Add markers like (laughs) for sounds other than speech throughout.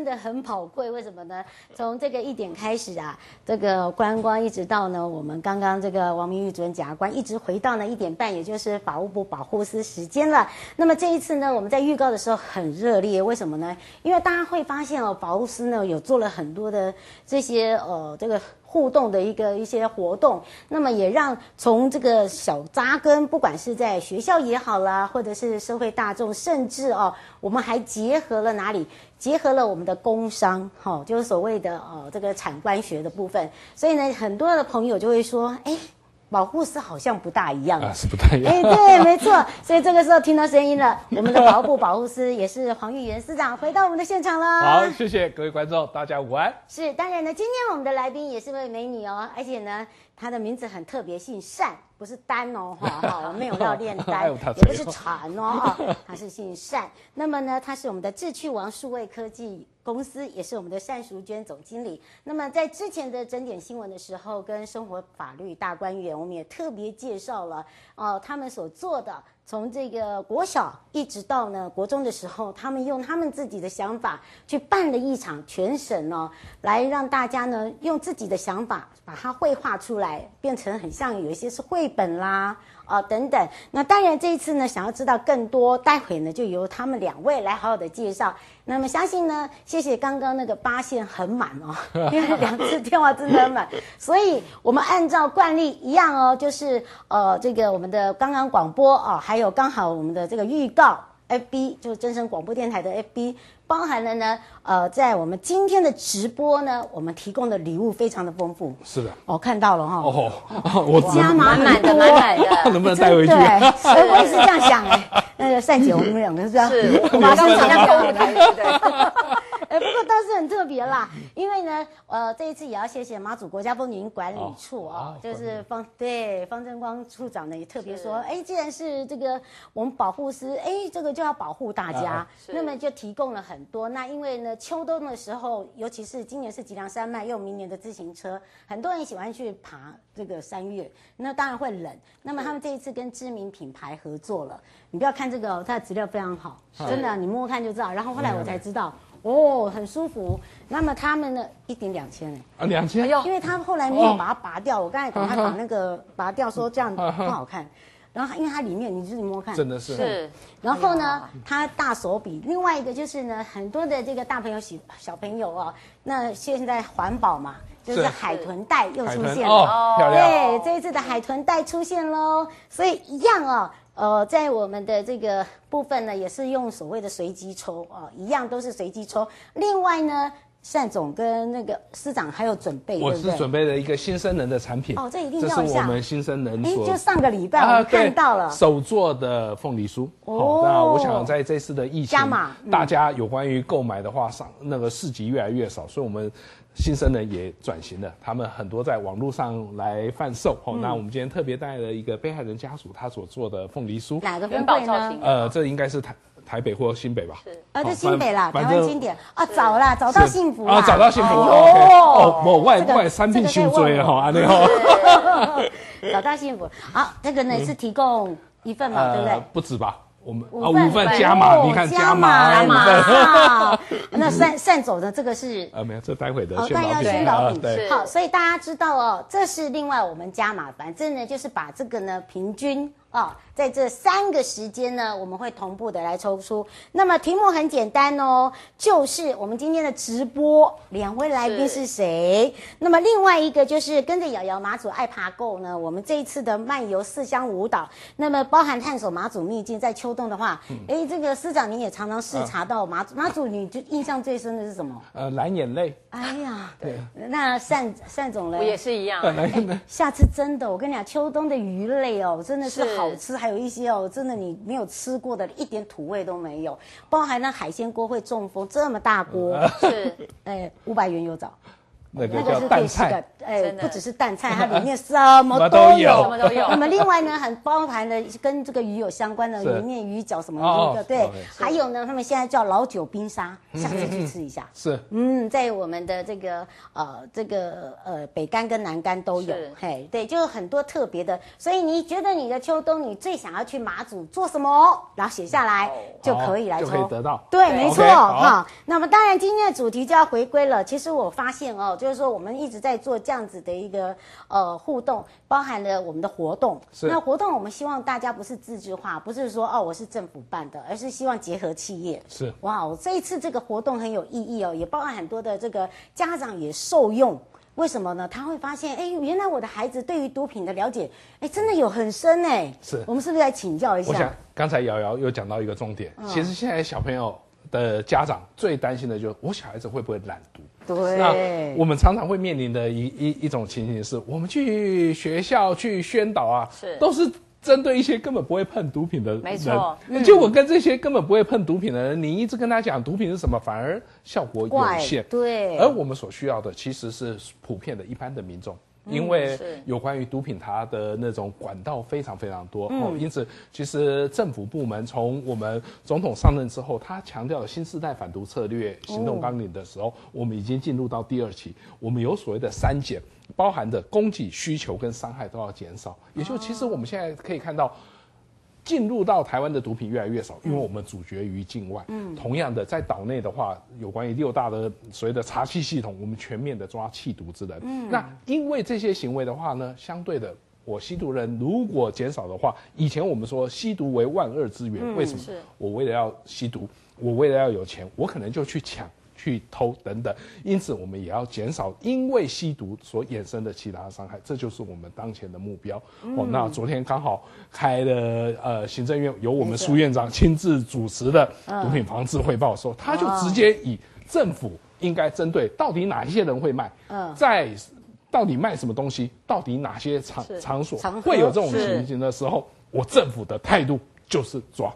真的很宝贵，为什么呢？从这个一点开始啊，这个观光一直到呢，我们刚刚这个王明玉主任检察官一直回到呢一点半，也就是法务部保护司时间了。那么这一次呢，我们在预告的时候很热烈，为什么呢？因为大家会发现哦，保护司呢有做了很多的这些呃这个。互动的一个一些活动，那么也让从这个小扎根，不管是在学校也好啦，或者是社会大众，甚至哦，我们还结合了哪里？结合了我们的工商，哈、哦，就是所谓的哦这个产官学的部分。所以呢，很多的朋友就会说，哎。保护司好像不大一样啊，是不太一样。哎，对，(laughs) 没错。所以这个时候听到声音了，我们的保护保护司也是黄玉元司长回到我们的现场了。好，谢谢各位观众，大家午安。是，当然呢，今天我们的来宾也是位美女哦，而且呢，她的名字很特别，姓单，不是单哦，哈哈，我 (laughs) 没有要炼丹，(laughs) 也不是禅哦，哈，她是姓单。那么呢，她是我们的智趣王数位科技。公司也是我们的单淑娟总经理。那么在之前的整点新闻的时候，跟生活法律大观园，我们也特别介绍了哦、呃，他们所做的，从这个国小一直到呢国中的时候，他们用他们自己的想法去办了一场全省哦，来让大家呢用自己的想法把它绘画出来，变成很像有一些是绘本啦。啊、哦，等等，那当然这一次呢，想要知道更多，待会呢就由他们两位来好好的介绍。那么相信呢，谢谢刚刚那个八线很满哦，因为两次电话真的很满，(laughs) 所以我们按照惯例一样哦，就是呃这个我们的刚刚广播哦，还有刚好我们的这个预告。FB 就是真声广播电台的 FB，包含了呢，呃，在我们今天的直播呢，我们提供的礼物非常的丰富。是的，我、哦、看到了哈。哦，我加满满的，满满的，(laughs) 能不能带回去？对，我也是这样想哎。那个赛姐，我们两个是这样。是，(laughs) 马上想要购物台，对不对？哎，不过倒是很特别别啦，因为呢，呃，这一次也要谢谢马祖国家风景管理处啊，就是方对方正光处长呢也特别说，哎，既然是这个我们保护师，哎，这个就要保护大家，那么就提供了很多。那因为呢，秋冬的时候，尤其是今年是吉良山脉，又明年的自行车，很多人喜欢去爬这个山岳，那当然会冷。那么他们这一次跟知名品牌合作了，你不要看这个，它的质料非常好，真的，你摸摸看就知道。然后后来我才知道。哦，很舒服。那么他们呢，一顶两千哎，啊，两千，因为他后来没有把它拔掉。哦、我刚才等他把那个 (laughs) 拔掉，说这样不好看。然后因为它里面，你自己摸看，真的是。是。然后呢，它大手笔。另外一个就是呢，很多的这个大朋友、小小朋友哦，那现在环保嘛，就是海豚袋又出现了。哦，漂亮。对，这一次的海豚袋出现喽，所以一样哦。呃，在我们的这个部分呢，也是用所谓的随机抽啊、呃，一样都是随机抽。另外呢，单总跟那个司长还有准备，我是准备了一个新生人的产品哦，这一定要一下。这是我们新生人所，就上个礼拜看到了、啊、手做的凤梨酥。哦，那我想在这次的疫情，嗯、大家有关于购买的话，上那个市集越来越少，所以我们。新生人也转型了，他们很多在网络上来贩售。哦、嗯，那我们今天特别带了一个被害人家属他所做的凤梨酥，哪个分会呢？呃，这应该是台台北或新北吧？是，呃，这新北啦，台湾经典。啊，找啦，找到幸福啊，找到幸福哦，哦，外外三聘修追哈，安利哈，(laughs) 找到幸福。好，这个呢是提供一份嘛，对不对？不止吧。我们啊，五份加码，你看加码，五份。那散散走的这个是 (laughs) 啊没有，这待会的宣导品。好，所以大家知道哦，这是另外我们加码，反正呢就是把这个呢平均。哦，在这三个时间呢，我们会同步的来抽出。那么题目很简单哦，就是我们今天的直播两位来宾是谁？是那么另外一个就是跟着瑶瑶马祖爱爬 Go 呢，我们这一次的漫游四乡舞蹈，那么包含探索马祖秘境，在秋冬的话，哎、嗯，这个司长你也常常视察到马祖，马祖你就印象最深的是什么？(laughs) 呃，蓝眼泪。哎呀，(laughs) 对，那单单总呢？我也是一样。哎，(laughs) 下次真的，我跟你讲，秋冬的鱼类哦，真的是好吃，还有一些哦，真的你没有吃过的，一点土味都没有。包含那海鲜锅会中风，这么大锅，是，哎，五百元有找。那个叫淡菜，哎，不只是淡菜，它里面 (laughs) 什么都有，什么都有。那么另外呢，很包含的跟这个鱼有相关的鱼面、鱼饺什么鱼的，对。还有呢，他们现在叫老酒冰沙，下次去吃一下。(laughs) 是，嗯，在我们的这个呃这个呃北干跟南干都有，嘿，对，就很多特别的。所以你觉得你的秋冬你最想要去马祖做什么？然后写下来就可以来抽，就可以得到。对，没错哈。那么当然今天的主题就要回归了。其实我发现哦。就是说，我们一直在做这样子的一个呃互动，包含了我们的活动。是那活动，我们希望大家不是自治化，不是说哦我是政府办的，而是希望结合企业。是哇，这一次这个活动很有意义哦，也包含很多的这个家长也受用。为什么呢？他会发现，哎，原来我的孩子对于毒品的了解，哎，真的有很深哎。是我们是不是来请教一下？我想刚才瑶瑶又讲到一个重点，嗯、其实现在小朋友的家长最担心的就是我小孩子会不会染毒。对，那我们常常会面临的一一一种情形是，我们去学校去宣导啊，是都是针对一些根本不会碰毒品的人，没错。结果跟这些根本不会碰毒品的人，你一直跟他讲毒品是什么，反而效果有限。对，而我们所需要的其实是普遍的一般的民众。因为有关于毒品，它的那种管道非常非常多哦，因此其实政府部门从我们总统上任之后，他强调了新时代反毒策略行动纲领的时候，我们已经进入到第二期，我们有所谓的三减，包含的供给、需求跟伤害都要减少，也就其实我们现在可以看到。进入到台湾的毒品越来越少，因为我们主角于境外。嗯，同样的，在岛内的话，有关于六大的所谓的查缉系统，我们全面的抓弃毒之人。嗯，那因为这些行为的话呢，相对的，我吸毒人如果减少的话，以前我们说吸毒为万恶之源，为什么？我为了要吸毒，我为了要有钱，我可能就去抢。去偷等等，因此我们也要减少因为吸毒所衍生的其他伤害，这就是我们当前的目标。嗯、哦，那昨天刚好开了呃行政院由我们苏院长亲自主持的毒品防治汇报的时候，他就直接以政府应该针对到底哪一些人会卖，嗯，在到底卖什么东西，到底哪些场场所会有这种情形的时候，我政府的态度就是抓。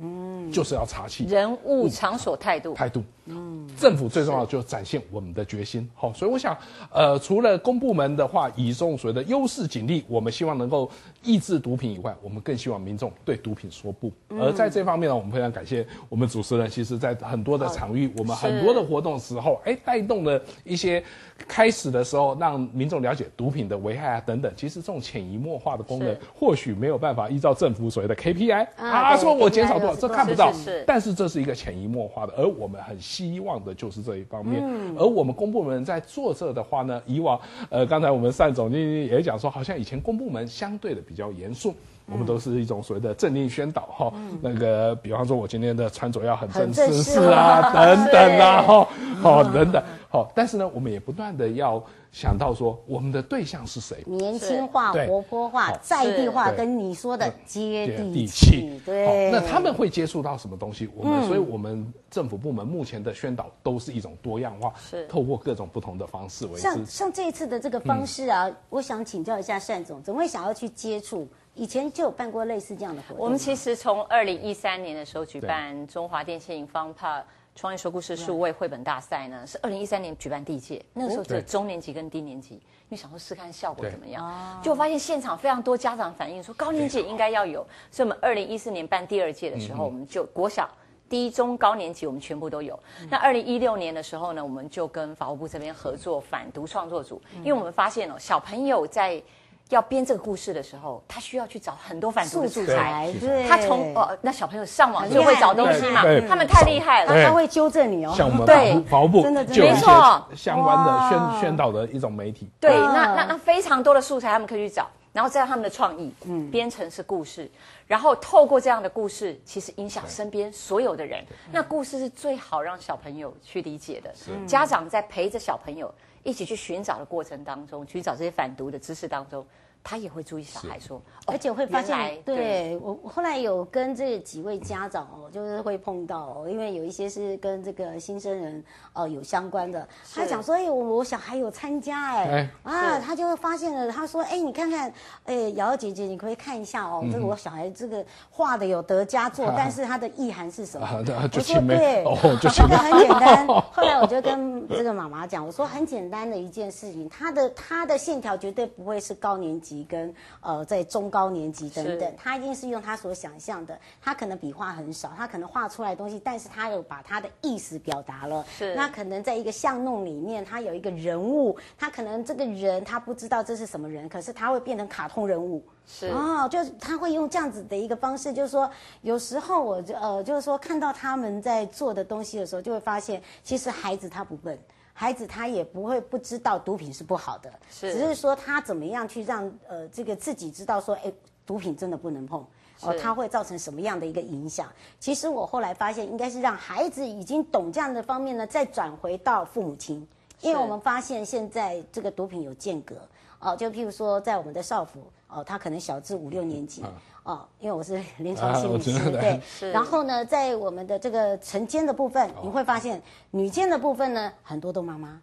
嗯，就是要查清人物场所态度。态度，嗯，政府最重要的就展现我们的决心。好，所以我想，呃，除了公部门的话，以这种所谓的优势警力，我们希望能够抑制毒品以外，我们更希望民众对毒品说不。而在这方面呢，我们非常感谢我们主持人，其实在很多的场域，我们很多的活动时候，哎，带动了一些开始的时候，让民众了解毒品的危害啊等等。其实这种潜移默化的功能，或许没有办法依照政府所谓的 KPI 啊，说我减少多少，这看不到，但是这是一个潜移默化的，而我们很希望的就是这一方面。而我们公部门在做这的话呢，以往呃，刚才我们单总经理也讲说，好像以前公部门相对的比较严肃。我们都是一种所谓的政令宣导哈，那个比方说，我今天的穿着要很正式啊，等等啊，哈，好等等，好，但是呢，我们也不断的要想到说，我们的对象是谁？年轻化、活泼化、在地化，跟你说的接地气，对。那他们会接触到什么东西？我们，所以我们政府部门目前的宣导都是一种多样化，是。透过各种不同的方式为。像像这一次的这个方式啊，我想请教一下单总，怎么会想要去接触？以前就有办过类似这样的活动。我们其实从二零一三年的时候举办中华电信 FunPub 创业说故事数位绘本大赛呢，是二零一三年举办第一届，那个时候只有中年级跟低年级，因为想说试看效果怎么样，就发现现场非常多家长反映说高年级应该要有，所以我们二零一四年办第二届的时候，我们就国小、低中高年级我们全部都有。那二零一六年的时候呢，我们就跟法务部这边合作反毒创作组，因为我们发现哦，小朋友在要编这个故事的时候，他需要去找很多反毒的素材。对，他从哦，那小朋友上网就会找东西嘛，他们太厉害了，他会纠正你哦。像我们 (laughs) 对，法务部真的没错，相关的宣宣导的一种媒体。对，那那那非常多的素材，他们可以去找，然后再让他们的创意，嗯，编成是故事，然后透过这样的故事，其实影响身边所有的人。那故事是最好让小朋友去理解的，家长在陪着小朋友。一起去寻找的过程当中，寻找这些反毒的知识当中，他也会注意小孩说，而且会发现，对我我后来有跟这几位家长哦，就是会碰到哦，因为有一些是跟这个新生人哦有相关的，他讲说，哎，我我小孩有参加，哎，啊，他就会发现了，他说，哎，你看看，哎，瑶瑶姐姐，你可以看一下哦，这个我小孩这个画的有得佳作，(laughs) 但是他的意涵是什么？我说对，这个 (laughs) 很简单。(laughs) 后来我就跟这个妈妈讲，我说很简单的一件事情，他的他的线条绝对不会是高年级。跟呃，在中高年级等等，他一定是用他所想象的，他可能笔画很少，他可能画出来的东西，但是他有把他的意思表达了。是，那可能在一个巷弄里面，他有一个人物，他可能这个人他不知道这是什么人，可是他会变成卡通人物。是哦，就是他会用这样子的一个方式，就是说，有时候我就呃，就是说看到他们在做的东西的时候，就会发现，其实孩子他不笨。孩子他也不会不知道毒品是不好的，是，只是说他怎么样去让呃这个自己知道说，哎，毒品真的不能碰，哦，它会造成什么样的一个影响？其实我后来发现，应该是让孩子已经懂这样的方面呢，再转回到父母亲，因为我们发现现在这个毒品有间隔，哦，就譬如说在我们的少妇，哦，他可能小至五六年级。嗯哦，因为我是临床心理师，对。然后呢，在我们的这个晨间的部分，你会发现女间的部分呢，很多都妈妈，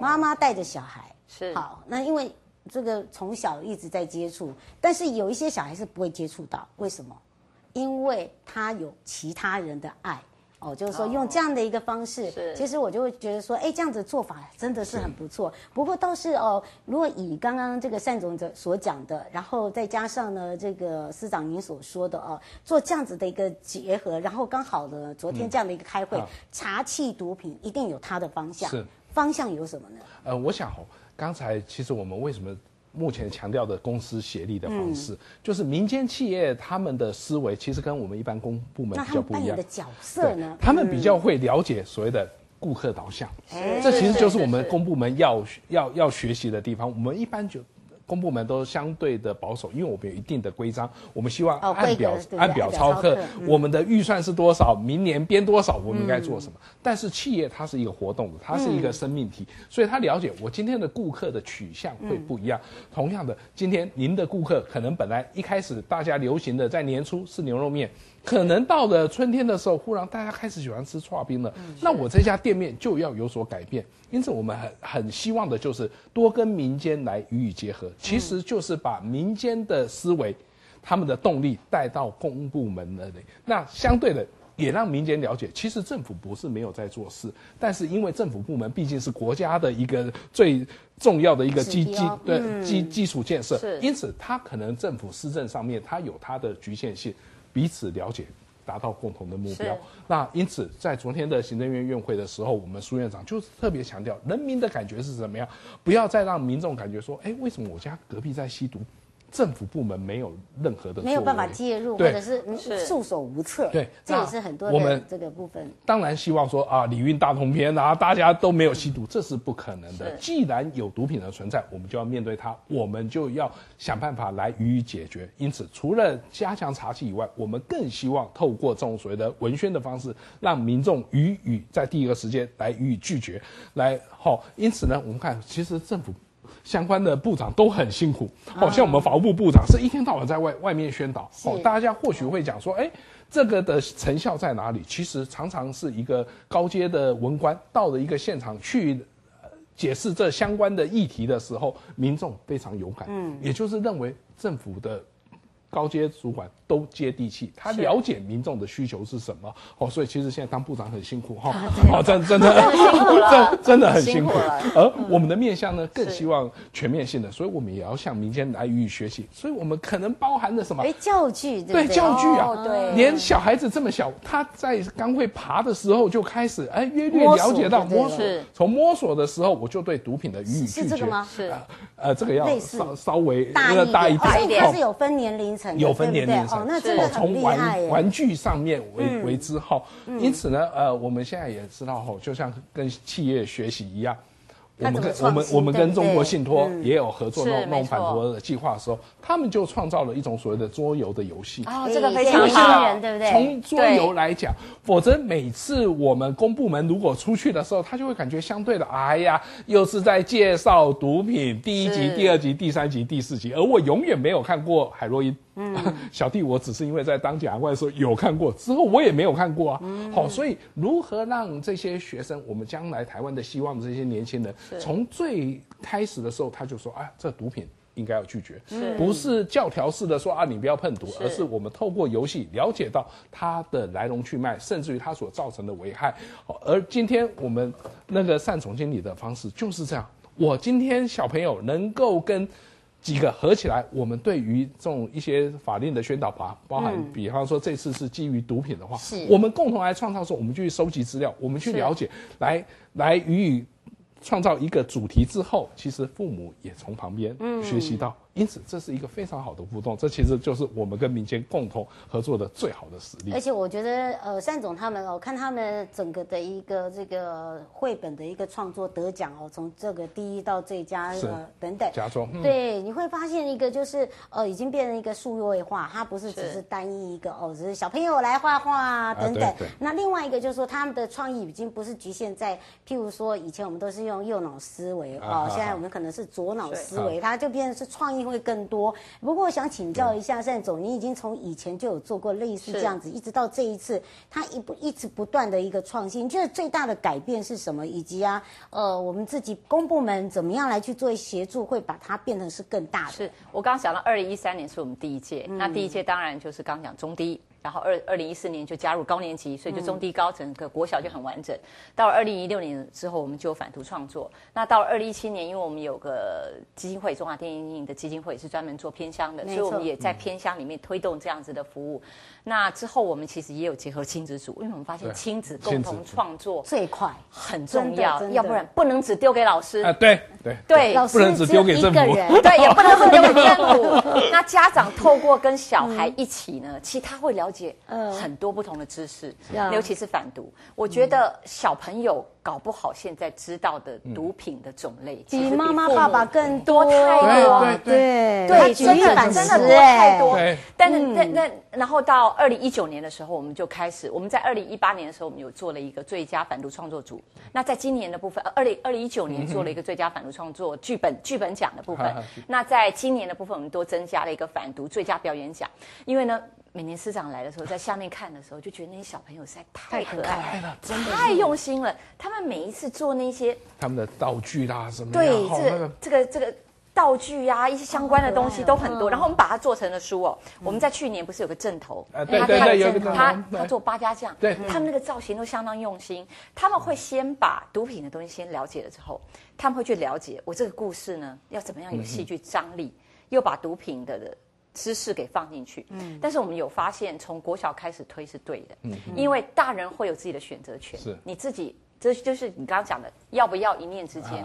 妈妈带着小孩。是。好，那因为这个从小一直在接触，但是有一些小孩是不会接触到，为什么？因为他有其他人的爱。哦，就是说用这样的一个方式，是其实我就会觉得说，哎，这样子做法真的是很不错。不过倒是哦，如果以刚刚这个单总的所讲的，然后再加上呢这个司长您所说的哦，做这样子的一个结合，然后刚好呢昨天这样的一个开会，嗯、查缉毒品一定有它的方向，是方向有什么呢？呃，我想哦，刚才其实我们为什么？目前强调的公司协力的方式，嗯、就是民间企业他们的思维其实跟我们一般公部门比较不一样。的角色呢？他们比较会了解所谓的顾客导向，嗯、这其实就是我们公部门要要要学习的地方。我们一般就。公部门都相对的保守，因为我们有一定的规章，我们希望按表、哦、按表操课。我们的预算是多少？明年编多少？我们应该做什么？嗯、但是企业它是一个活动的，它是一个生命体，嗯、所以他了解我今天的顾客的取向会不一样。嗯、同样的，今天您的顾客可能本来一开始大家流行的在年初是牛肉面。可能到了春天的时候，忽然大家开始喜欢吃剉冰了。那我这家店面就要有所改变。因此，我们很很希望的就是多跟民间来予以结合，其实就是把民间的思维、他们的动力带到公部门那里。那相对的，也让民间了解，其实政府不是没有在做事，但是因为政府部门毕竟是国家的一个最重要的一个基基对基基础建设，因此它可能政府施政上面它有它的局限性，彼此了解。达到共同的目标。那因此，在昨天的行政院院会的时候，我们苏院长就是特别强调，人民的感觉是怎么样？不要再让民众感觉说，哎，为什么我家隔壁在吸毒？政府部门没有任何的没有办法介入，或者是束手无策。对，这也是很多我们这个部分。当然希望说啊，李运大同篇啊，(laughs) 大家都没有吸毒，这是不可能的。既然有毒品的存在，我们就要面对它，我们就要想办法来予以解决。因此，除了加强查缉以外，我们更希望透过这种所谓的文宣的方式，让民众予以在第一个时间来予以拒绝。来，好，因此呢，我们看其实政府。相关的部长都很辛苦，好、哦、像我们法务部部长是一天到晚在外外面宣导，哦，大家或许会讲说，哎，这个的成效在哪里？其实常常是一个高阶的文官到了一个现场去解释这相关的议题的时候，民众非常有感，嗯，也就是认为政府的高阶主管。都接地气，他了解民众的需求是什么。哦，所以其实现在当部长很辛苦哈，哦，真真的 (laughs) 真真的很辛苦。而我们的面向呢，更希望全面性的，所以我们也要向民间来予以学习。所以我们可能包含了什么？哎，教具对教具啊，对，连小孩子这么小，他在刚会爬的时候就开始哎，约略了解到摸索，从摸索的时候我就对毒品的予以拒绝。是这个吗？是。呃，这个要稍稍微大一点，它是有分年龄层，有分年龄那真的从玩玩具上面为为之后，因此呢，呃，我们现在也知道吼，就像跟企业学习一样。我们跟我们我们跟中国信托也有合作，弄弄反托的计划的时候，他们就创造了一种所谓的桌游的游戏。哦，这个非常好，对不对？从桌游来讲，否则每次我们公部门如果出去的时候，他就会感觉相对的，哎呀，又是在介绍毒品，第一集、第二集、第三集、第四集，而我永远没有看过海洛因。嗯，小弟我只是因为在当检察官的时候有看过，之后我也没有看过啊。嗯，好，所以如何让这些学生，我们将来台湾的希望的这些年轻人，从最开始的时候他就说，啊，这毒品应该要拒绝，是。不是教条式的说啊，你不要碰毒，而是我们透过游戏了解到它的来龙去脉，甚至于它所造成的危害。而今天我们那个单总经理的方式就是这样，我今天小朋友能够跟。几个合起来，我们对于这种一些法令的宣导吧，包含比方说这次是基于毒品的话，是。我们共同来创造说，我们去收集资料，我们去了解，来来予以创造一个主题之后，其实父母也从旁边学习到。因此，这是一个非常好的互动，这其实就是我们跟民间共同合作的最好的实力。而且，我觉得，呃，单总他们哦，看他们整个的一个这个绘本的一个创作得奖哦，从这个第一到最佳呃等等，佳作，嗯、对，你会发现一个就是呃，已经变成一个数位化，它不是只是单一一个哦，只是小朋友来画画啊等等。啊、那另外一个就是说，他们的创意已经不是局限在，譬如说以前我们都是用右脑思维哦，现在我们可能是左脑思维，它就变成是创意。会更多，不过我想请教一下单总，你已经从以前就有做过类似这样子，一直到这一次，他一不一直不断的一个创新，你觉得最大的改变是什么？以及啊，呃，我们自己公部门怎么样来去做协助，会把它变成是更大的？是我刚刚讲到二零一三年是我们第一届，嗯、那第一届当然就是刚讲中低。然后二二零一四年就加入高年级，所以就中低高整个国小就很完整。到了二零一六年之后，我们就有反图创作。那到了二零一七年，因为我们有个基金会，中华电影的基金会是专门做偏乡的，所以我们也在偏乡里面推动这样子的服务。那之后我们其实也有结合亲子组，因为我们发现亲子共同创作最快很重要，要不然不能只丢给老师啊，对对对，老师只丢给政府，(laughs) 对，也不能只丢给政府。那家长透过跟小孩一起呢，其实他会了解。解很多不同的知识，尤其是反毒。我觉得小朋友搞不好现在知道的毒品的种类，比妈妈爸爸更多太多。对对，真的真的多太多。但是那那然后到二零一九年的时候，我们就开始，我们在二零一八年的时候，我们有做了一个最佳反毒创作组。那在今年的部分，二零二零一九年做了一个最佳反毒创作剧本剧本奖的部分。那在今年的部分，我们多增加了一个反毒最佳表演奖，因为呢。每年师长来的时候，在下面看的时候，就觉得那些小朋友实在太可爱了，真的太用心了。他们每一次做那些他们的道具啦什么，对，这这个这个道具呀、啊，一些相关的东西都很多。然后我们把它做成了书哦。我们在去年不是有个正头？呃，对对对，有个。他他做八家将，对，他们那个造型都相当用心。他们会先把毒品的东西先了解了之后，他们会去了解我这个故事呢要怎么样有戏剧张力，又把毒品的知识给放进去。嗯。但是我们有发现，从国小开始推是对的。嗯。因为大人会有自己的选择权。是。你自己，这就是你刚刚讲的，要不要一念之间。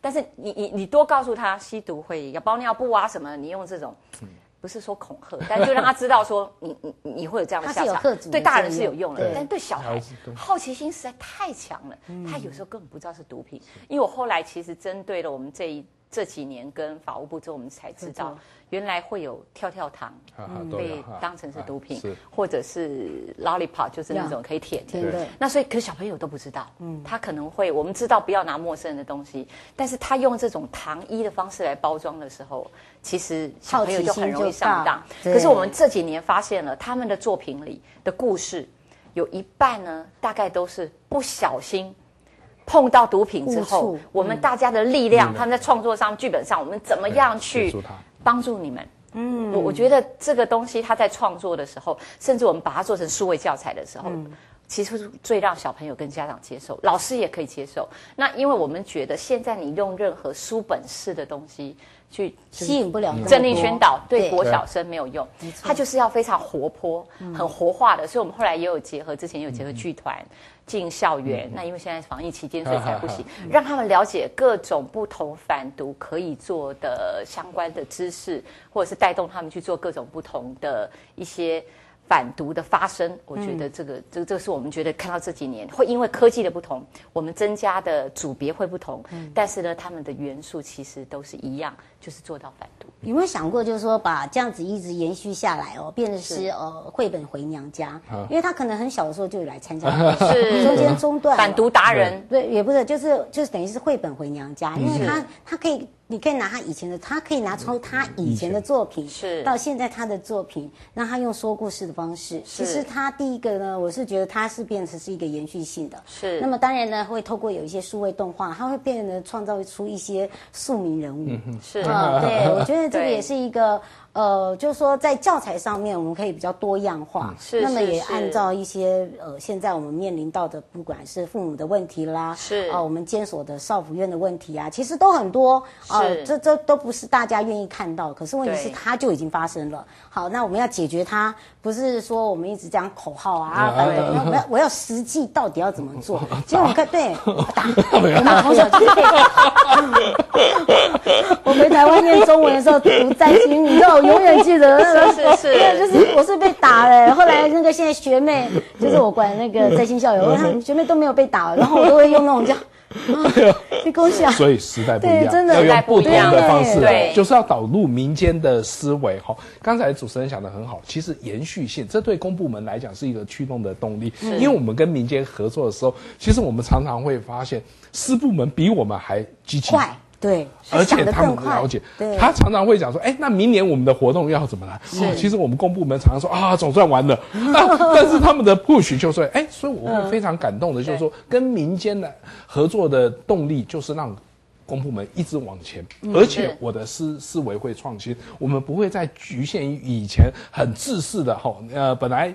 但是你你你多告诉他吸毒会要包尿布啊什么，你用这种，不是说恐吓，(laughs) 但就让他知道说你你你会有这样的下场，对大人是有用的，但对小孩好奇心实在太强了，他有时候根本不知道是毒品。因为我后来其实针对了我们这一这几年跟法务部之后，我们才知道。原来会有跳跳糖被当成是毒品，或者是 lollipop，就是那种可以舔的。那所以，可是小朋友都不知道，他可能会，我们知道不要拿陌生人的东西，但是他用这种糖衣的方式来包装的时候，其实小朋友就很容易上当。可是我们这几年发现了，他们的作品里的故事有一半呢，大概都是不小心碰到毒品之后，我们大家的力量，他们在创作上、剧本上，我们怎么样去？帮助你们，嗯，我我觉得这个东西他在创作的时候，甚至我们把它做成数位教材的时候，嗯、其实是最让小朋友跟家长接受，老师也可以接受。那因为我们觉得现在你用任何书本式的东西去吸引不了政令宣导，对国小生没有用，他就是要非常活泼、很活化的。所以我们后来也有结合，之前也有结合剧团。进校园，那因为现在防疫期间，所以才不行。让他们了解各种不同反毒可以做的相关的知识，或者是带动他们去做各种不同的一些。反毒的发生，我觉得这个，嗯、这个，这个是我们觉得看到这几年会因为科技的不同，我们增加的组别会不同，嗯、但是呢，他们的元素其实都是一样，就是做到反毒。有没有想过，就是说把这样子一直延续下来哦，变成是，呃绘本回娘家，啊、因为他可能很小的时候就来参加，是中间中断 (laughs) 反毒达人，对，也不是，就是就是等于是绘本回娘家，因为他他可以。你可以拿他以前的，他可以拿出他以前的作品，是到现在他的作品，让他用说故事的方式。其实他第一个呢，我是觉得他是变成是一个延续性的。是。那么当然呢，会透过有一些数位动画，他会变得创造出一些庶民人物。是啊，对，我觉得这个也是一个。呃，就是说在教材上面，我们可以比较多样化，是，那么也按照一些呃，现在我们面临到的，不管是父母的问题啦，是啊，我们监所的少辅院的问题啊，其实都很多啊，这这都不是大家愿意看到，可是问题是它就已经发生了。好，那我们要解决它，不是说我们一直讲口号啊，我要我要实际到底要怎么做？其实我们看，对，打我打从 (laughs) 小就可以。(laughs) 我回台湾念中文的时候读在心，你知道。永远记得 (laughs) 那个是是是，就是我是被打了。后来那个现在学妹，(laughs) 就是我管那个在新校友，学妹都没有被打，然后我都会用那种叫，你恭喜啊。所以时代不一样，真的要用不同的方式，对，就是要导入民间的思维。哈，刚才主持人讲的很好，其实延续性，这对公部门来讲是一个驱动的动力。因为我们跟民间合作的时候，其实我们常常会发现，私部门比我们还积极。快。对，而且他们了解，他常常会讲说，哎，那明年我们的活动要怎么来？哦，其实我们公部门常常说啊，总算完了，(laughs) 但是他们的 push 就说，哎，所以我会非常感动的，就是说跟民间的合作的动力就是让。公部门一直往前，而且我的思思维会创新，我们不会再局限于以前很自私的哈，呃，本来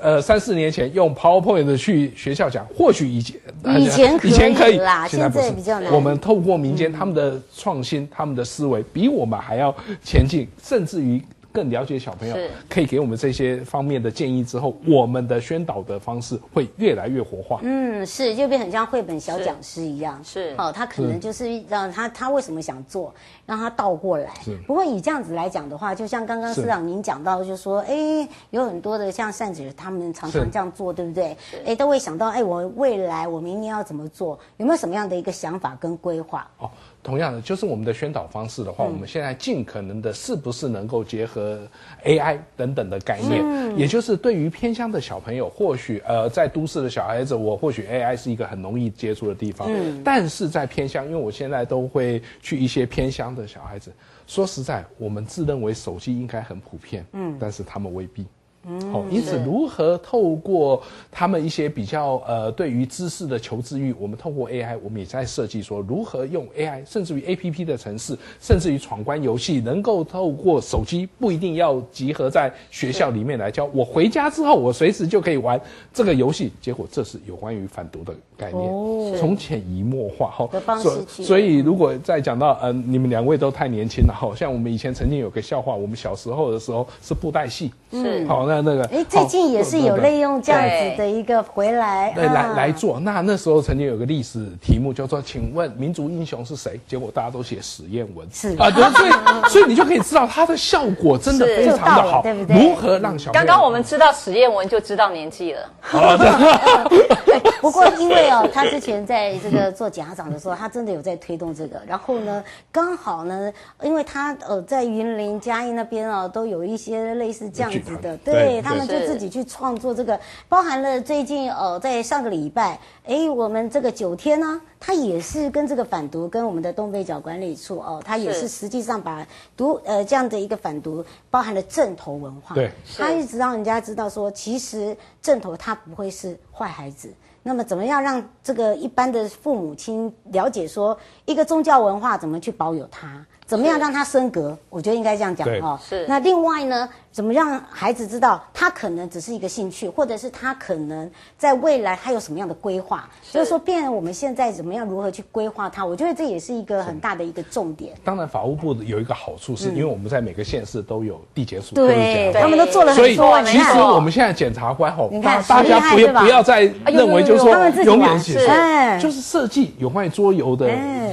呃三四年前用 PowerPoint 去学校讲，或许以前以前以前可以啦，现在不是，比较难。我们透过民间他们的创新，他们的思维比我们还要前进，甚至于。更了解小朋友，可以给我们这些方面的建议之后，我们的宣导的方式会越来越活化。嗯，是，就变很像绘本小讲师一样。是，哦，他可能就是让他他为什么想做，让他倒过来。是。不过以这样子来讲的话，就像刚刚司长您讲到，就是说，哎，有很多的像善姐他们常常这样做，对不对？哎，都会想到，哎，我未来我明年要怎么做？有没有什么样的一个想法跟规划？哦。同样的，就是我们的宣导方式的话，嗯、我们现在尽可能的，是不是能够结合 AI 等等的概念？嗯、也就是对于偏乡的小朋友，或许呃，在都市的小孩子，我或许 AI 是一个很容易接触的地方。嗯，但是在偏乡，因为我现在都会去一些偏乡的小孩子，说实在，我们自认为手机应该很普遍，嗯，但是他们未必。嗯，好，因此如何透过他们一些比较呃对于知识的求知欲，我们透过 AI，我们也在设计说如何用 AI，甚至于 APP 的城市，甚至于闯关游戏，能够透过手机不一定要集合在学校里面来教，我回家之后我随时就可以玩这个游戏。结果这是有关于反毒的概念，从潜移默化哈。所所以如果再讲到嗯、呃，你们两位都太年轻了，好像我们以前曾经有个笑话，我们小时候的时候是布袋戏，是好那。那个，哎，最近也是有利用这样子的一个回来，对，来来做。那那时候曾经有个历史题目叫做“请问民族英雄是谁”，结果大家都写史艳文，是啊，对，所以 (laughs) 所以你就可以知道它的效果真的非常的好，对不对？如何让小？刚刚我们知道史艳文就知道年纪了。(laughs) 好的。(laughs) 不过因为哦，他之前在这个做家长的时候，他真的有在推动这个。然后呢，刚好呢，因为他呃在云林嘉义那边哦，都有一些类似这样子的，对。他们就自己去创作这个，包含了最近呃，在上个礼拜，哎，我们这个九天呢，他也是跟这个反毒，跟我们的东北角管理处哦，他也是实际上把毒呃这样的一个反毒，包含了正头文化，对，他一直让人家知道说，其实正头他不会是坏孩子。那么怎么样让这个一般的父母亲了解说，一个宗教文化怎么去保有它？怎么样让它升格？我觉得应该这样讲哈。是。那另外呢，怎么让孩子知道他可能只是一个兴趣，或者是他可能在未来他有什么样的规划？所以说，变成我们现在怎么样如何去规划他？我觉得这也是一个很大的一个重点。当然，法务部有一个好处是，因为我们在每个县市都有地检署，对，他们都做了很多。所以其实我们现在检察官吼，大家不要不要再认为就是说永远解释，就是设计有关于桌游的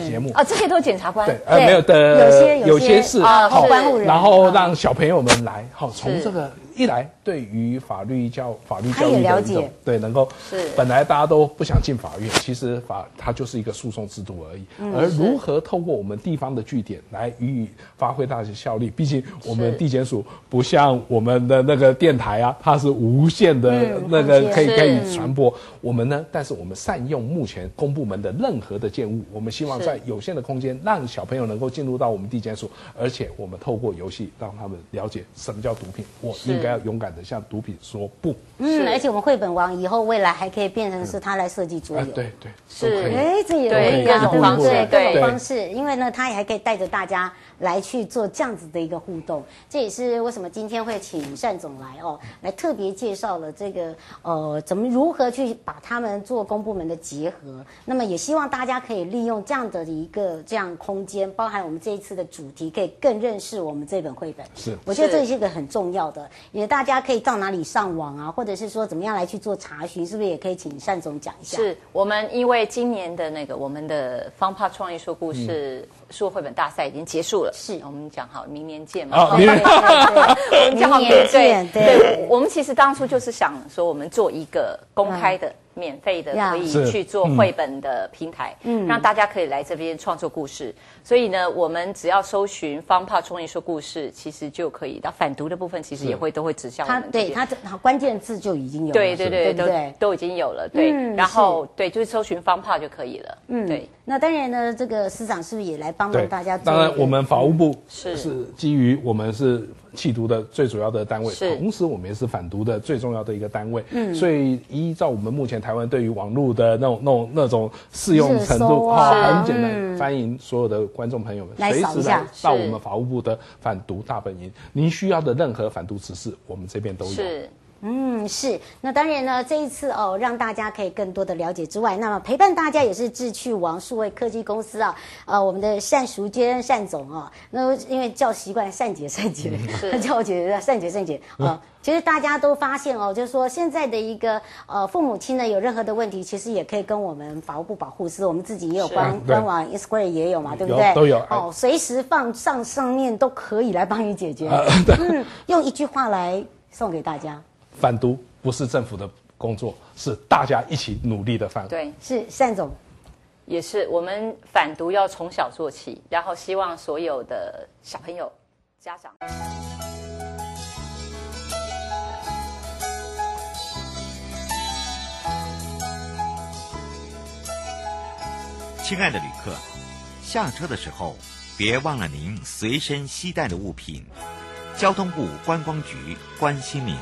节目啊，这些都是检察官对，呃，没有的。有些有些是好，然后让小朋友们来，好，从这个。一来，对于法律教法律教育的一种对，能够是本来大家都不想进法院，其实法它就是一个诉讼制度而已。嗯、而如何透过我们地方的据点来予以发挥大的效力？毕竟我们地检署不像我们的那个电台啊，它是无限的那个可以可以传播。我们呢，但是我们善用目前公部门的任何的建物，我们希望在有限的空间让小朋友能够进入到我们地检署，而且我们透过游戏让他们了解什么叫毒品。我应。要勇敢的向毒品说不。嗯，而且我们绘本王以后未来还可以变成是他来设计桌游。对对，是，哎，这也可以啊，各种方式，各种方式。因为呢，他也还可以带着大家来去做这样子的一个互动。这也是为什么今天会请单总来哦，来特别介绍了这个呃，怎么如何去把他们做公部门的结合。那么也希望大家可以利用这样的一个这样空间，包含我们这一次的主题，可以更认识我们这本绘本。是，我觉得这是一个很重要的。也大家可以到哪里上网啊，或者是说怎么样来去做查询，是不是也可以请单总讲一下？是我们因为今年的那个我们的方帕创意说故事数位绘本大赛已经结束了，是我们讲好明年见嘛？哦，(laughs) 明年见，明年见。对，我们其实当初就是想说，我们做一个公开的。免费的可以去做绘本的平台，嗯，让大家可以来这边创作故事。所以呢，我们只要搜寻“方帕创意说故事”，其实就可以。到反毒的部分，其实也会都会指向我们。对，它这关键字就已经有了。对对对，都都已经有了。对，然后对，就是搜寻“方帕”就可以了。嗯，对。那当然呢，这个司长是不是也来帮忙大家？当然，我们法务部是是基于我们是。缉毒的最主要的单位，同时我们也是反毒的最重要的一个单位。嗯，所以依照我们目前台湾对于网络的那种、那种、那种适用程度，啊，很简单，欢迎所有的观众朋友们随时来到我们法务部的反毒大本营。您需要的任何反毒指示，我们这边都有。嗯，是。那当然呢，这一次哦，让大家可以更多的了解之外，那么陪伴大家也是智趣王数位科技公司啊，呃，我们的单淑娟单总啊，那因为叫习惯单姐单姐，他、嗯、叫我姐姐单姐单姐啊、呃。其实大家都发现哦，就是说现在的一个呃父母亲呢，有任何的问题，其实也可以跟我们法务部保护司，我们自己也有官官网，Instagram 也有嘛，对不对？都有哦，随时放上上面都可以来帮你解决。(laughs) 呃、嗯，用一句话来送给大家。反毒不是政府的工作，是大家一起努力的范围。对，是单总，也是我们反毒要从小做起，然后希望所有的小朋友、家长。亲爱的旅客，下车的时候别忘了您随身携带的物品。交通部观光局关心您。